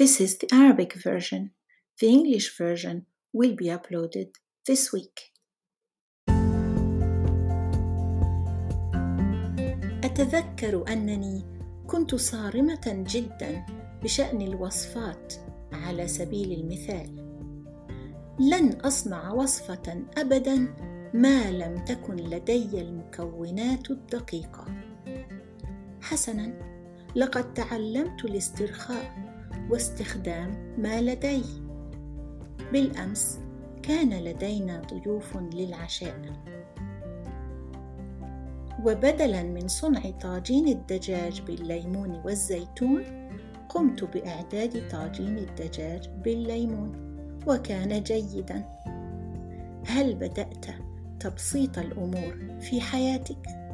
This is the Arabic version. The English version will be uploaded this week. أتذكر أنني كنت صارمة جدا بشأن الوصفات على سبيل المثال لن أصنع وصفة أبدا ما لم تكن لدي المكونات الدقيقة حسنا لقد تعلمت الاسترخاء واستخدام ما لدي. بالأمس كان لدينا ضيوف للعشاء. وبدلا من صنع طاجين الدجاج بالليمون والزيتون قمت بإعداد طاجين الدجاج بالليمون وكان جيدا. هل بدأت تبسيط الأمور في حياتك؟